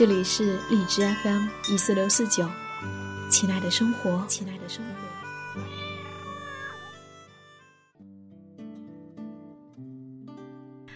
这里是荔枝 FM 一四六四九，亲爱的生活，亲爱的生活。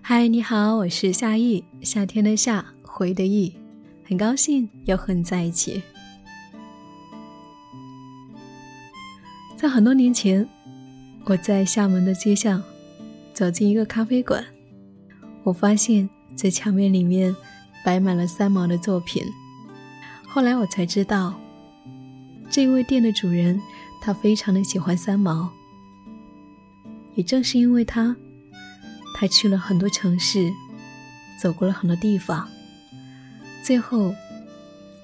嗨，你好，我是夏意，夏天的夏，回的意，很高兴又和你在一起。在很多年前，我在厦门的街巷走进一个咖啡馆，我发现，在墙面里面。摆满了三毛的作品。后来我才知道，这位店的主人他非常的喜欢三毛。也正是因为他，他去了很多城市，走过了很多地方，最后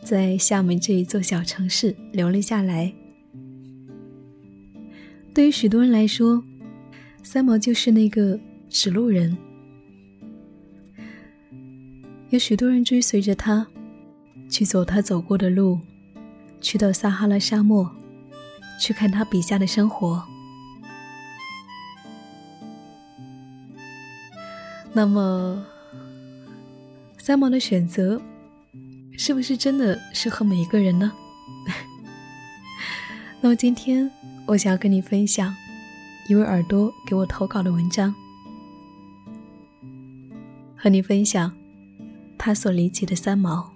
在厦门这一座小城市留了下来。对于许多人来说，三毛就是那个指路人。有许多人追随着他，去走他走过的路，去到撒哈拉沙漠，去看他笔下的生活。那么，三毛的选择，是不是真的适合每一个人呢？那么今天，我想要跟你分享一位耳朵给我投稿的文章，和你分享。他所理解的三毛，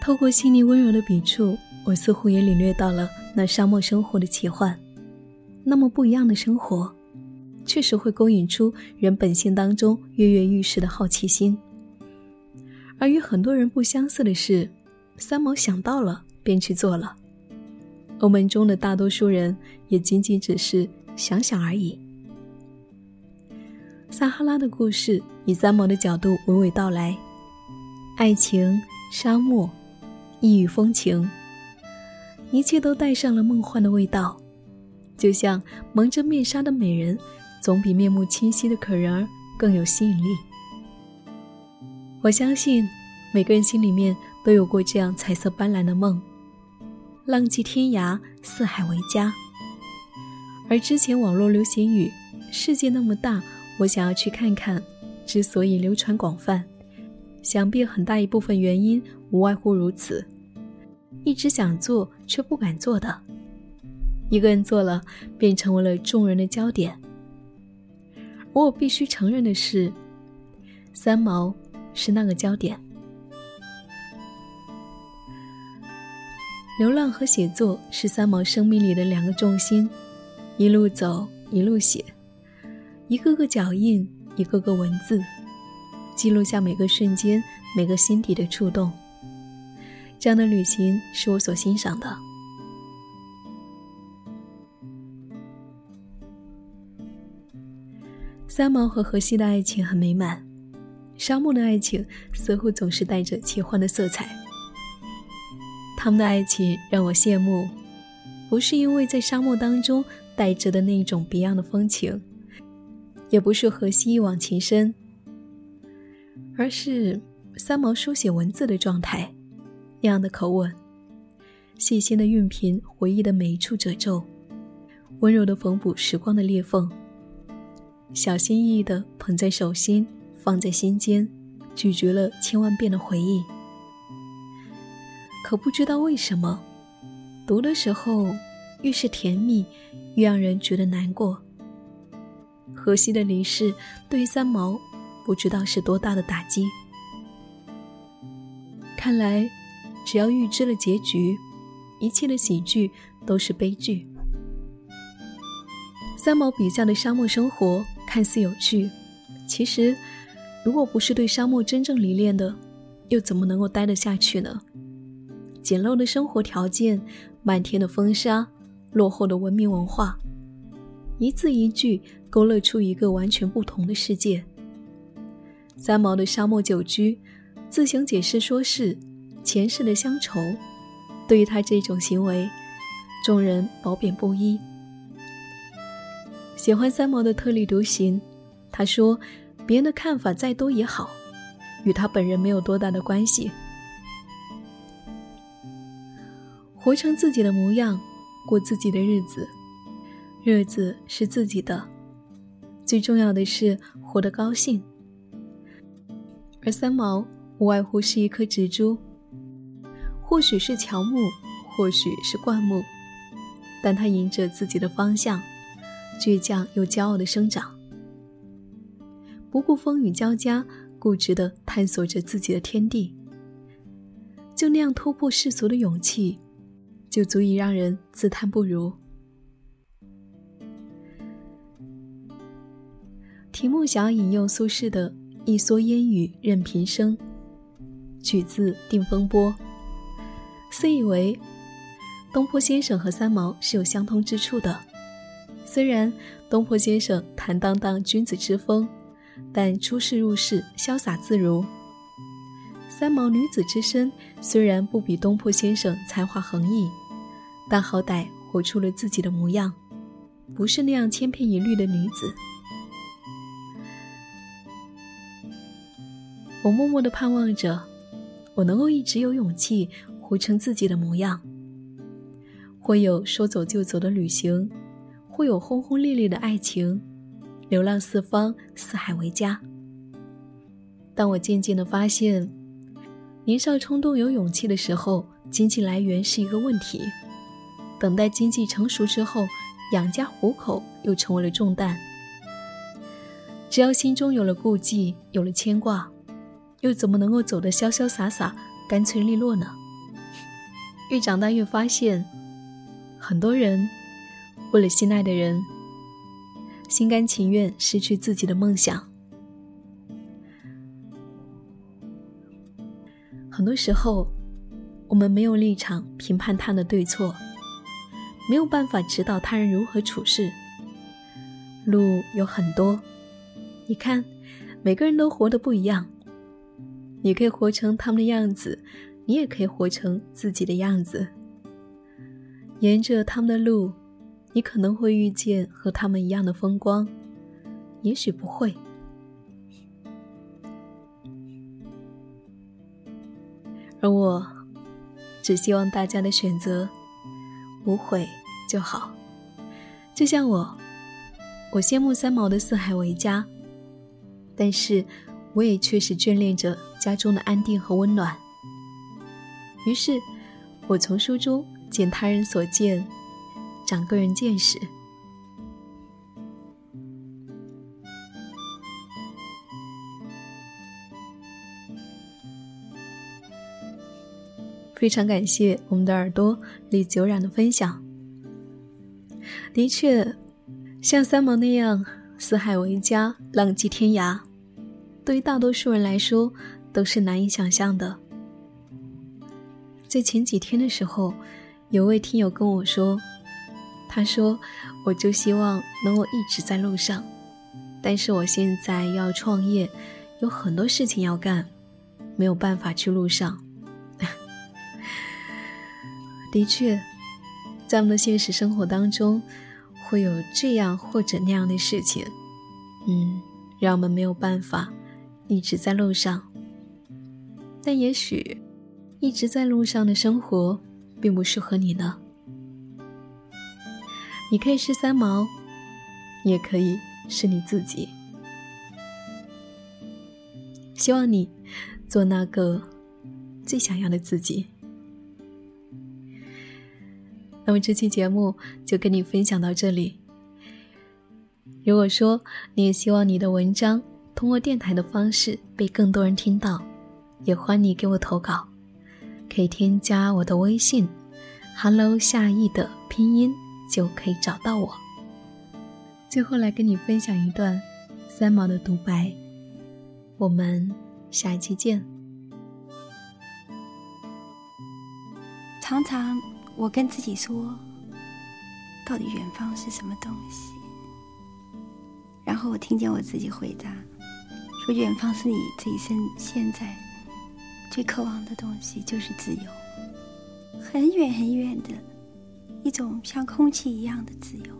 透过细腻温柔的笔触，我似乎也领略到了那沙漠生活的奇幻。那么不一样的生活，确实会勾引出人本性当中跃跃欲试的好奇心。而与很多人不相似的是，三毛想到了便去做了。我们中的大多数人也仅仅只是想想而已。撒哈拉的故事以三毛的角度娓娓道来，爱情、沙漠、异域风情，一切都带上了梦幻的味道，就像蒙着面纱的美人，总比面目清晰的可人儿更有吸引力。我相信每个人心里面都有过这样彩色斑斓的梦。浪迹天涯，四海为家。而之前网络流行语“世界那么大，我想要去看看”，之所以流传广泛，想必很大一部分原因无外乎如此：一直想做却不敢做的，一个人做了便成为了众人的焦点。而我必须承认的是，三毛是那个焦点。流浪和写作是三毛生命里的两个重心，一路走一路写，一个个脚印，一个个文字，记录下每个瞬间，每个心底的触动。这样的旅行是我所欣赏的。三毛和荷西的爱情很美满，沙漠的爱情似乎总是带着奇幻的色彩。他们的爱情让我羡慕，不是因为在沙漠当中带着的那种别样的风情，也不是荷西一往情深，而是三毛书写文字的状态，那样的口吻，细心的熨平回忆的每一处褶皱，温柔的缝补时光的裂缝，小心翼翼的捧在手心，放在心间，咀嚼了千万遍的回忆。可不知道为什么，读的时候越是甜蜜，越让人觉得难过。荷西的离世对于三毛，不知道是多大的打击。看来，只要预知了结局，一切的喜剧都是悲剧。三毛笔下的沙漠生活看似有趣，其实，如果不是对沙漠真正迷恋的，又怎么能够待得下去呢？简陋的生活条件，漫天的风沙，落后的文明文化，一字一句勾勒出一个完全不同的世界。三毛的沙漠久居，自行解释说是前世的乡愁。对于他这种行为，众人褒贬不一。喜欢三毛的特立独行，他说：“别人的看法再多也好，与他本人没有多大的关系。活成自己的模样，过自己的日子，日子是自己的，最重要的是活得高兴。”而三毛无外乎是一颗植株。或许是乔木，或许是灌木，但它迎着自己的方向，倔强又骄傲的生长，不顾风雨交加，固执地探索着自己的天地。就那样突破世俗的勇气，就足以让人自叹不如。题目想要引用苏轼的“一蓑烟雨任平生”，取自《定风波》。自以为东坡先生和三毛是有相通之处的。虽然东坡先生坦荡荡君子之风，但出世入世潇洒自如；三毛女子之身虽然不比东坡先生才华横溢，但好歹活出了自己的模样，不是那样千篇一律的女子。我默默的盼望着，我能够一直有勇气。活成自己的模样，会有说走就走的旅行，会有轰轰烈烈的爱情，流浪四方，四海为家。当我渐渐的发现，年少冲动有勇气的时候，经济来源是一个问题；等待经济成熟之后，养家糊口又成为了重担。只要心中有了顾忌，有了牵挂，又怎么能够走得潇潇洒洒、干脆利落呢？越长大越发现，很多人为了心爱的人，心甘情愿失去自己的梦想。很多时候，我们没有立场评判他的对错，没有办法指导他人如何处事。路有很多，你看，每个人都活得不一样，你可以活成他们的样子。你也可以活成自己的样子，沿着他们的路，你可能会遇见和他们一样的风光，也许不会。而我，只希望大家的选择无悔就好。就像我，我羡慕三毛的四海为家，但是我也确实眷恋着家中的安定和温暖。于是，我从书中见他人所见，长个人见识。非常感谢我们的耳朵李久冉的分享。的确，像三毛那样四海为家、浪迹天涯，对于大多数人来说都是难以想象的。在前几天的时候，有位听友跟我说：“他说，我就希望能够一直在路上，但是我现在要创业，有很多事情要干，没有办法去路上。”的确，在我们的现实生活当中，会有这样或者那样的事情，嗯，让我们没有办法一直在路上。但也许。一直在路上的生活，并不适合你呢。你可以是三毛，也可以是你自己。希望你做那个最想要的自己。那么这期节目就跟你分享到这里。如果说你也希望你的文章通过电台的方式被更多人听到，也欢迎你给我投稿。可以添加我的微信，hello 夏意的拼音就可以找到我。最后来跟你分享一段三毛的独白，我们下一期见。常常我跟自己说，到底远方是什么东西？然后我听见我自己回答：“说远方是你这一生现在最渴望的东西，就是自由，很远很远的一种像空气一样的自由。”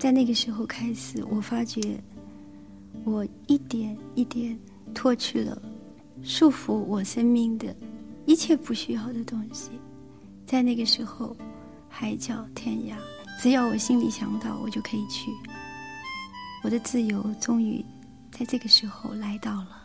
在那个时候开始，我发觉我一点一点脱去了束缚我生命的一切不需要的东西。在那个时候，海角天涯，只要我心里想到，我就可以去。我的自由终于在这个时候来到了。